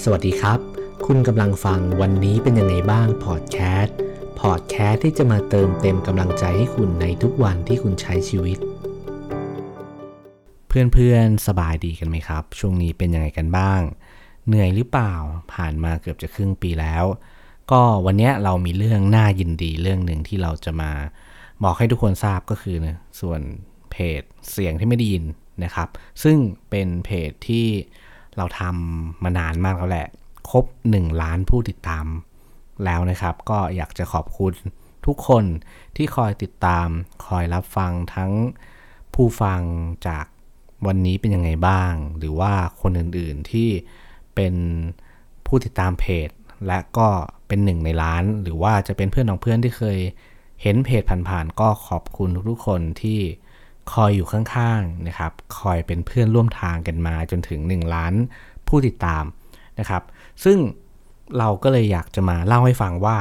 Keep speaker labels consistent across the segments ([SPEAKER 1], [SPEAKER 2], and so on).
[SPEAKER 1] สวัสดีครับ คุณกำลังฟังวันนี้เป็นยังไงบ้างพอดแคสต์พอดแคสต์ที่จะมาเติมเต็มกำลังใจให้คุณในทุกวันที่คุณใช้ชีวิต เพื่อนๆสบายดีกันไหมครับ ช่วงนี้เป็นยังไงกันบ้าง เหนื่อยหรือเปล่าผ่านมาเกือบจะครึ่งปีแล้ว ก็วันนี้เรามีเรื่องน่ายินดีเรื่องหนึ่งที่เราจะมาบอกให้ทุกคนทราบก็คือนะส่วนเพจเสียงที่ไม่ได้ยินนะครับ ซึ่งเป็นเพจที่ เราทำมานานมากแล้วแหละ ครบ 1 ล้านผู้ติดตามแล้วนะครับ ก็อยากจะขอบคุณทุกคนที่คอยติดตามคอยรับฟังทั้งผู้ฟังจากวันนี้เป็นยังไงบ้าง หรือว่าคนอื่นๆที่เป็นผู้ติดตามเพจ และก็เป็นหนึ่งในล้าน หรือว่าจะเป็นเพื่อนของเพื่อนที่เคยเห็นเพจผ่านๆก็ขอบคุณทุกๆคนที่ คอยอยู่ข้างๆนะครับ คอยเป็นเพื่อนร่วมทางกันมาจนถึง 1 ล้านผู้ติดตามนะครับ ซึ่งเราก็เลยอยากจะมาเล่าให้ฟังว่า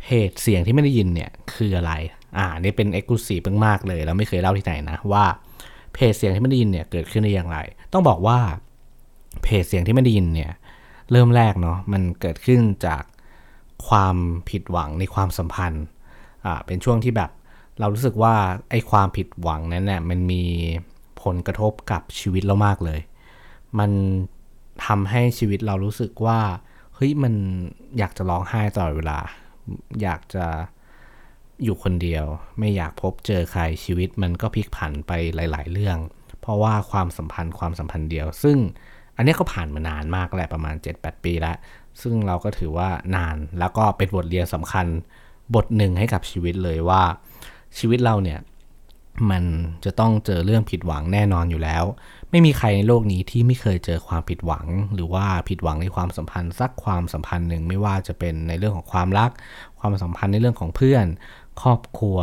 [SPEAKER 1] เพจเสียงที่ไม่ได้ยินเนี่ยคืออะไร อ่า นี่เป็นเอ็กซ์คลุศีฟมากๆเลยเราไม่เคยเล่าที่ไหนนะว่าเพจเสียงที่ไม่ได้ยินเนี่ยเกิดขึ้นได้อย่างไร ต้องบอกว่าเพจเสียงที่ไม่ได้ยินเนี่ยเริ่มแรกเนาะมันเกิดขึ้นจากความผิดหวังในความสัมพันธ์ อ่า เป็นช่วงที่แบบ เรารู้สึกว่าไอ้ความผิดหวังนั้นเนี่ยมันมีผลกระทบกับชีวิตเรามากเลย มันทำให้ชีวิตเรารู้สึกว่าเฮ้ยมันอยากจะร้องไห้ตลอดเวลา อยากจะอยู่คนเดียว ไม่อยากพบเจอใครชีวิตมันก็พลิกผันไปหลาย ๆ เรื่อง เพราะว่าความสัมพันธ์ความสัมพันธ์เดียว ซึ่งอันนี้ก็ผ่านมานานมากแหละประมาณ 7-8 ปีแล้ว ซึ่งเราก็ถือว่านานแล้วก็เป็นบทเรียนสำคัญบทหนึ่งให้กับชีวิตเลยว่า ชีวิตเราเนี่ยมันจะต้องเจอเรื่องผิดหวังแน่นอนอยู่แล้ว ไม่มีใครในโลกนี้ที่ไม่เคยเจอความผิดหวัง หรือว่าผิดหวังในความสัมพันธ์สักความสัมพันธ์หนึ่งไม่ว่าจะเป็นในเรื่องของความรัก ความสัมพันธ์ในเรื่องของเพื่อน ครอบครัว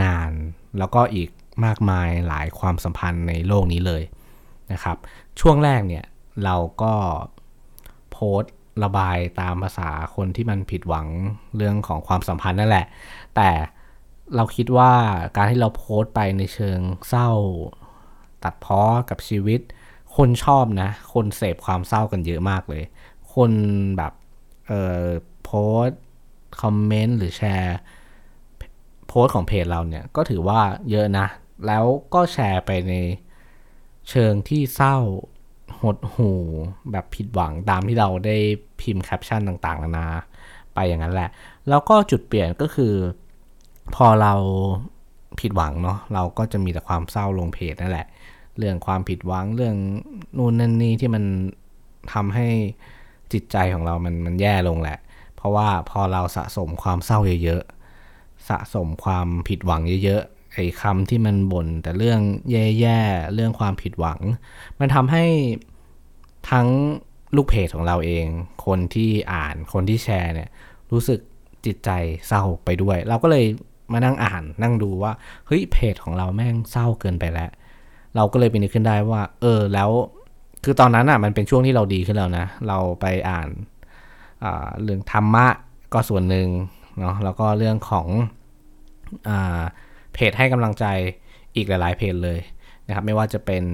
[SPEAKER 1] งาน แล้วก็อีกมากมายหลายความสัมพันธ์ในโลกนี้เลยนะครับ ช่วงแรกเนี่ยเราก็โพสต์ระบายตามภาษาคนที่มันผิดหวังเรื่องของความสัมพันธ์นั่นแหละ แต่ เราคิดว่าการที่เราโพสต์ไปในเชิงเศร้า ตัดพ้อกับชีวิต คนชอบนะ คนเสพความเศร้ากันเยอะมากเลย คนแบบเอ่อโพสคอมเมนต์หรือแชร์โพสของเพจเราเนี่ยก็ถือว่าเยอะนะ แล้วก็แชร์ไปในเชิงที่เศร้าหดหูแบบผิดหวังตามที่เราได้พิมพ์แคปชั่นต่างๆนานาไปอย่างนั้นแหละ แล้วก็จุดเปลี่ยนก็คือ พอเราผิดหวังเนาะเราก็จะมีแต่ความเศร้าลงเพจนั่นแหละ เรื่องความผิดหวังเรื่องนู่นนั่นนี่ที่มันทำให้จิตใจของเรามันมันแย่ลงแหละ เพราะว่าพอเราสะสมความเศร้าเยอะๆสะสมความผิดหวังเยอะๆไอ้คำที่มันบ่นแต่เรื่องแย่ๆเรื่องความผิดหวัง มันทำให้ทั้งลูกเพจของเราเอง คนที่อ่านคนที่แชร์เนี่ยรู้สึกจิตใจเศร้าไปด้วย เราก็เลย มานั่งอ่านนั่งดูว่าเฮ้ยเพจของเราแม่งเศร้าเกินไปแล้ว เราก็เลยไปนึกขึ้นได้ว่า เออแล้วคือตอนนั้นอะมันเป็นช่วงที่เราดีขึ้นแล้วนะ เราไปอ่านเรื่องธรรมะก็ส่วนหนึ่งเนาะแล้วก็เรื่องของอเพจให้กำลังใจอีกหลาย ๆ เพจเลยนะครับ ไม่ว่าจะเป็น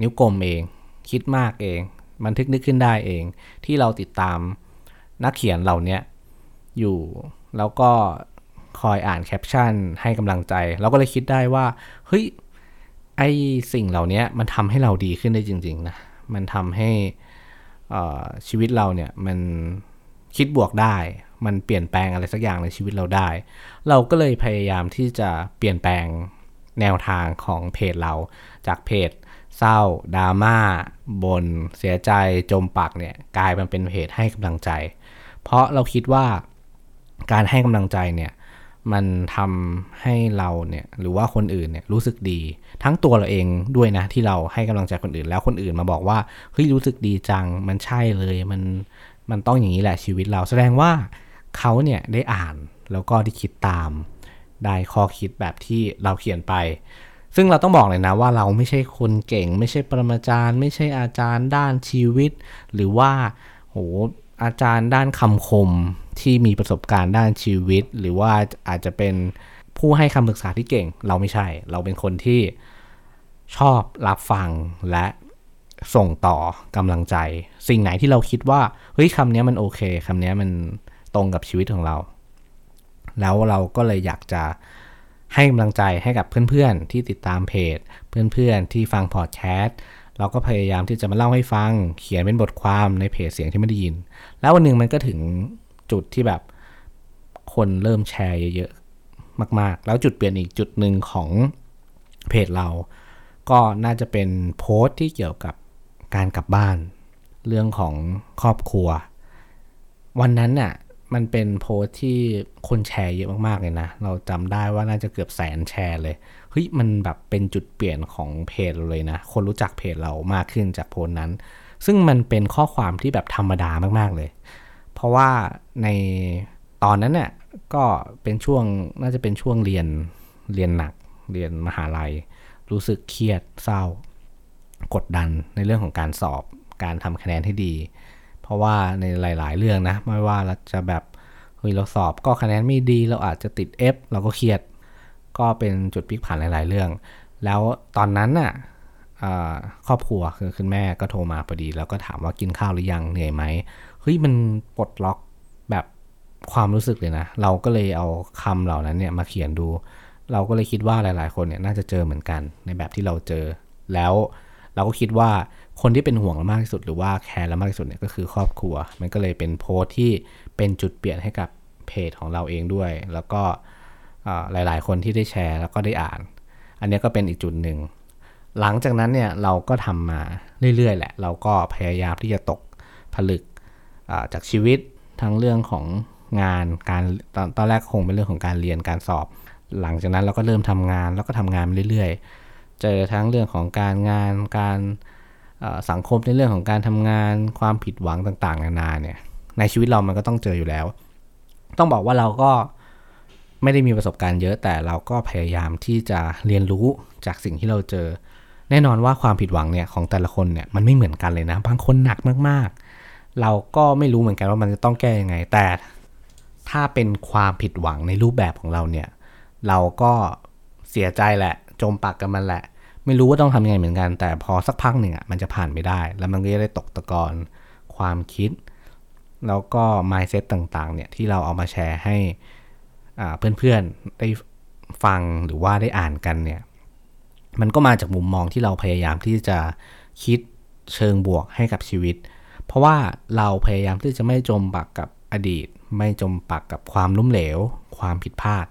[SPEAKER 1] นิ้วกลมเอง คิดมากเอง บันทึกนึกขึ้นได้เอง ที่เราติดตามนักเขียนเหล่านี้อยู่ แล้วก็ คอยอ่านแคปชั่นให้กำลังใจ เราก็เลยคิดได้ว่า เฮ้ย ไอสิ่งเหล่านี้มันทำให้เราดีขึ้นได้จริง ๆ นะ มันทำให้ชีวิตเราเนี่ยมันคิดบวกได้ มันเปลี่ยนแปลงอะไรสักอย่างในชีวิตเราได้ เราก็เลยพยายามที่จะเปลี่ยนแปลงแนวทางของเพจเรา จากเพจเศร้าดราม่าบน เสียใจจมปักเนี่ยกลายมาเป็นเพจให้กำลังใจ เพราะเราคิดว่าการให้กำลังใจเนี่ย มันทำให้เราเนี่ยหรือว่าคนอื่นเนี่ยรู้สึกดี ทั้งตัวเราเองด้วยนะ ที่เราให้กำลังใจคนอื่น แล้วคนอื่นมาบอกว่าเฮ้ยรู้สึกดีจัง มันใช่เลยมันมันต้องอย่างนี้แหละชีวิตเราแสดงว่าเขาเนี่ยได้อ่านแล้วก็ได้คิดตาม ได้ข้อคิดแบบที่เราเขียนไป ซึ่งเราต้องบอกเลยนะว่าเราไม่ใช่คนเก่ง ไม่ใช่ปรมาจารย์ ไม่ใช่อาจารย์ด้านชีวิต หรือว่าโห อาจารย์ด้านคำคมที่มีประสบการณ์ด้านชีวิต หรือว่าอาจจะเป็นผู้ให้คำปรึกษาที่เก่ง เราไม่ใช่ เราเป็นคนที่ชอบรับฟังและส่งต่อกำลังใจ สิ่งไหนที่เราคิดว่าเฮ้ยคำนี้มันโอเคคำนี้มันตรงกับชีวิตของเรา แล้วเราก็เลยอยากจะให้กำลังใจให้กับเพื่อนๆที่ติดตามเพจ เพื่อนๆที่ฟังพอดแคสต์ เราก็พยายามที่จะมาเล่าให้ฟัง เขียนเป็นบทความในเพจเสียงที่ไม่ได้ยิน แล้ววันหนึ่งมันก็ถึงจุดที่แบบคนเริ่มแชร์เยอะๆมาก ๆ แล้วจุดเปลี่ยนอีกจุดหนึ่งของเพจเรา ก็น่าจะเป็นโพสต์ที่เกี่ยวกับการกลับบ้าน เรื่องของครอบครัว วันนั้นน่ะ มันเป็นโพสที่คนแชร์เยอะมากๆเลยนะ เราจำได้ว่าน่าจะเกือบแสนแชร์เลย เฮ้ย มันแบบเป็นจุดเปลี่ยนของเพจเราเลยนะ คนรู้จักเพจเรามากขึ้นจากโพสนั้น ซึ่งมันเป็นข้อความที่แบบธรรมดามากๆเลย เพราะว่าในตอนนั้นเนี่ยก็เป็นช่วงน่าจะเป็นช่วงเรียนเรียนหนัก เรียนมหาลัย รู้สึกเครียดเศร้า กดดันในเรื่องของการสอบ การทำคะแนนให้ดี เพราะว่าในหลาย ๆ เรื่องนะ ไม่ว่าเราจะแบบเฮ้ยเราสอบก็คะแนนไม่ดีเราอาจจะติด F เราก็เครียด ก็เป็นจุดพลิกผันหลาย ๆ เรื่อง แล้วตอนนั้นน่ะครอบครัวคือคุณแม่ก็โทรมาพอดี แล้วก็ถามว่ากินข้าวหรือยังเหนื่อยไหมเฮ้ยมันปลดล็อกแบบความรู้สึกเลยนะ เราก็เลยเอาคำเหล่านั้นเนี่ยมาเขียนดู เราก็เลยคิดว่าหลาย ๆ คนเนี่ยน่าจะเจอเหมือนกันในแบบที่เราเจอ แล้วเราก็คิดว่า คนที่เป็นห่วงเรามากที่สุด หรือว่าแคร์เรามากที่สุดเนี่ยก็คือครอบครัว มันก็เลยเป็นโพสที่เป็นจุดเปลี่ยนให้กับเพจของเราเองด้วย แล้วก็หลายๆ คนที่ได้แชร์แล้วก็ได้อ่าน อันนี้ก็เป็นอีกจุดหนึ่ง หลังจากนั้นเนี่ยเราก็ทำมาเรื่อยๆแหละ เราก็พยายามที่จะตกผลึกจากชีวิตทั้งเรื่องของงานการตอนตอนแรกคงเป็นเรื่องของการเรียนการสอบ หลังจากนั้นเราก็เริ่มทำงานแล้วก็ทำงานเรื่อยๆ เจอทั้งเรื่องของการงานการ สังคมในเรื่องของการทำงานความผิดหวังต่างๆ นานาเนี่ย ในชีวิตเรามันก็ต้องเจออยู่แล้ว ต้องบอกว่าเราก็ไม่ได้มีประสบการณ์เยอะแต่เราก็พยายามที่จะเรียนรู้จากสิ่งที่เราเจอ แน่นอนว่าความผิดหวังเนี่ยของแต่ละคนเนี่ยมันไม่เหมือนกันเลยนะ บางคนหนักมากๆ เราก็ไม่รู้เหมือนกันว่ามันจะต้องแก้ยังไง แต่ถ้าเป็นความผิดหวังในรูปแบบของเราเนี่ย เราก็เสียใจแหละ จมปักกับมันแหละ ไม่รู้ว่าต้องทำยังไงเหมือนกัน แต่พอสักพักหนึ่งอะมันจะผ่านไปได้ แล้วมันก็จะได้ตกตะกอนความคิด แล้วก็ mindset ต่างๆ เนี่ยที่เราเอามาแชร์ให้เพื่อนๆได้ฟังหรือว่าได้อ่านกันเนี่ยมันก็มาจากมุมมองที่เราพยายามที่จะคิดเชิงบวกให้กับชีวิต เพราะว่าเราพยายามที่จะไม่จมปักกับอดีต ไม่จมปักกับความล้มเหลว ความผิดพลาด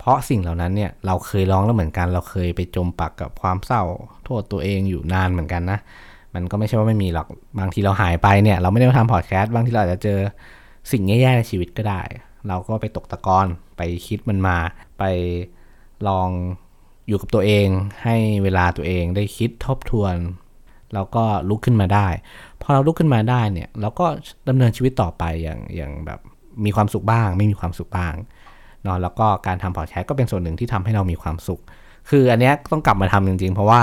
[SPEAKER 1] เพราะสิ่งเหล่านั้นเนี่ยเราเคยร้องแล้วเหมือนกัน เราเคยไปจมปักกับความเศร้าโทษตัวเองอยู่นานเหมือนกันนะ มันก็ไม่ใช่ว่าไม่มีหรอกบางทีเราหายไปเนี่ย เราไม่ได้มาทำพอดแคสต์บางทีเราอาจจะเจอสิ่งแย่ๆในชีวิตก็ได้ เราก็ไปตกตะกอนไปคิดมันมา ไปลองอยู่กับตัวเอง ให้เวลาตัวเองได้คิดทบทวนแล้วก็ลุกขึ้นมาได้ พอเราลุกขึ้นมาได้เนี่ย เราก็ดำเนินชีวิตต่อไปอย่างอย่างแบบมีความสุขบ้าง ไม่มีความสุขบ้าง เนาะแล้วก็การทำพอดแคสต์ก็เป็นส่วนหนึ่งที่ทำให้เรามีความสุข คืออันนี้ต้องกลับมาทำจริงๆ เพราะว่า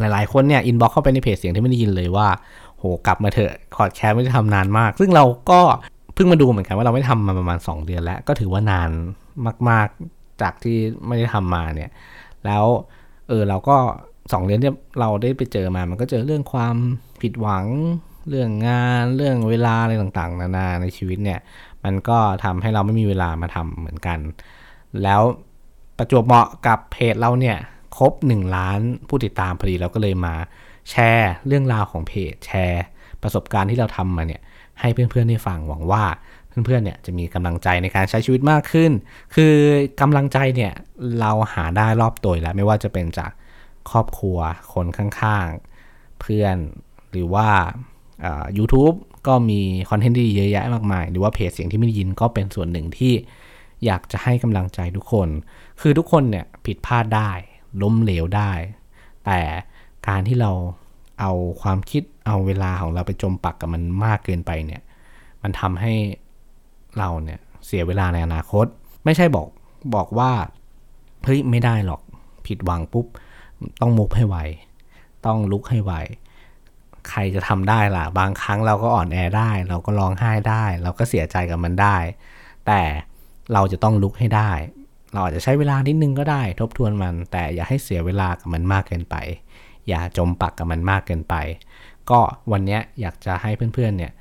[SPEAKER 1] หลายๆคนเนี่ยอินบ็อกเข้าไปในเพจเสียงที่ไม่ได้ยินเลยว่าโหกลับมาเถอะพอดแคสต์ไม่ได้ทำนานมาก ซึ่งเราก็เพิ่งมาดูเหมือนกันว่าเราไม่ทำมาประมาณ 2 เดือนแล้ว ก็ถือว่านานมากๆจากที่ไม่ได้ทำมาเนี่ย แล้วเออเราก็สองเดือนที่เราได้ไปเจอมา มันก็เจอเรื่องความผิดหวัง เรื่องงาน เรื่องเวลาอะไรต่างๆ นานาในชีวิตเนี่ย มันก็ทำให้เราไม่มีเวลามาทำเหมือนกัน แล้วประจวบเหมาะกับเพจเราเนี่ยครบ 1 ล้านผู้ติดตามพอดีเราก็เลยมาแชร์เรื่องราวของเพจแชร์ประสบการณ์ที่เราทำมาเนี่ยให้เพื่อนๆได้ฟังหวังว่าเพื่อนๆเนี่ยจะมีกำลังใจในการใช้ชีวิตมากขึ้น คือกำลังใจเนี่ยเราหาได้รอบตัวแล้วไม่ว่าจะเป็นจากครอบครัวคนข้างๆ เพื่อนหรือว่า YouTube ก็มีคอนเทนต์ดีเยอะแยะมากมาย หรือว่าเพจเสียงที่ไม่ได้ยินก็เป็นส่วนหนึ่งที่อยากจะให้กำลังใจทุกคน คือทุกคนเนี่ยผิดพลาดได้ ล้มเหลวได้ แต่การที่เราเอาความคิดเอาเวลาของเราไปจมปักกับมันมากเกินไปเนี่ย มันทำให้เราเนี่ยเสียเวลาในอนาคต ไม่ใช่บอกบอกว่าเฮ้ยไม่ได้หรอกผิดหวังปุ๊บ ต้องมุกให้ไวต้องลุกให้ไว ใครจะทำได้ล่ะ บางครั้งเราก็อ่อนแอได้ เราก็ร้องไห้ได้ เราก็เสียใจกับมันได้ แต่เราจะต้องลุกให้ได้ เราอาจจะใช้เวลานิดนึงก็ได้ ทบทวนมัน แต่อย่าให้เสียเวลากับมันมากเกินไป อย่าจมปักกับมันมากเกินไป ก็วันนี้อยากจะให้เพื่อนๆเนี่ย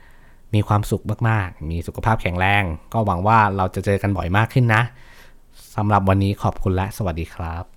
[SPEAKER 1] มีความสุขมากๆ มีสุขภาพแข็งแรง ก็หวังว่าเราจะเจอกันบ่อยมากขึ้นนะสำหรับวันนี้ขอบคุณและสวัสดีครับ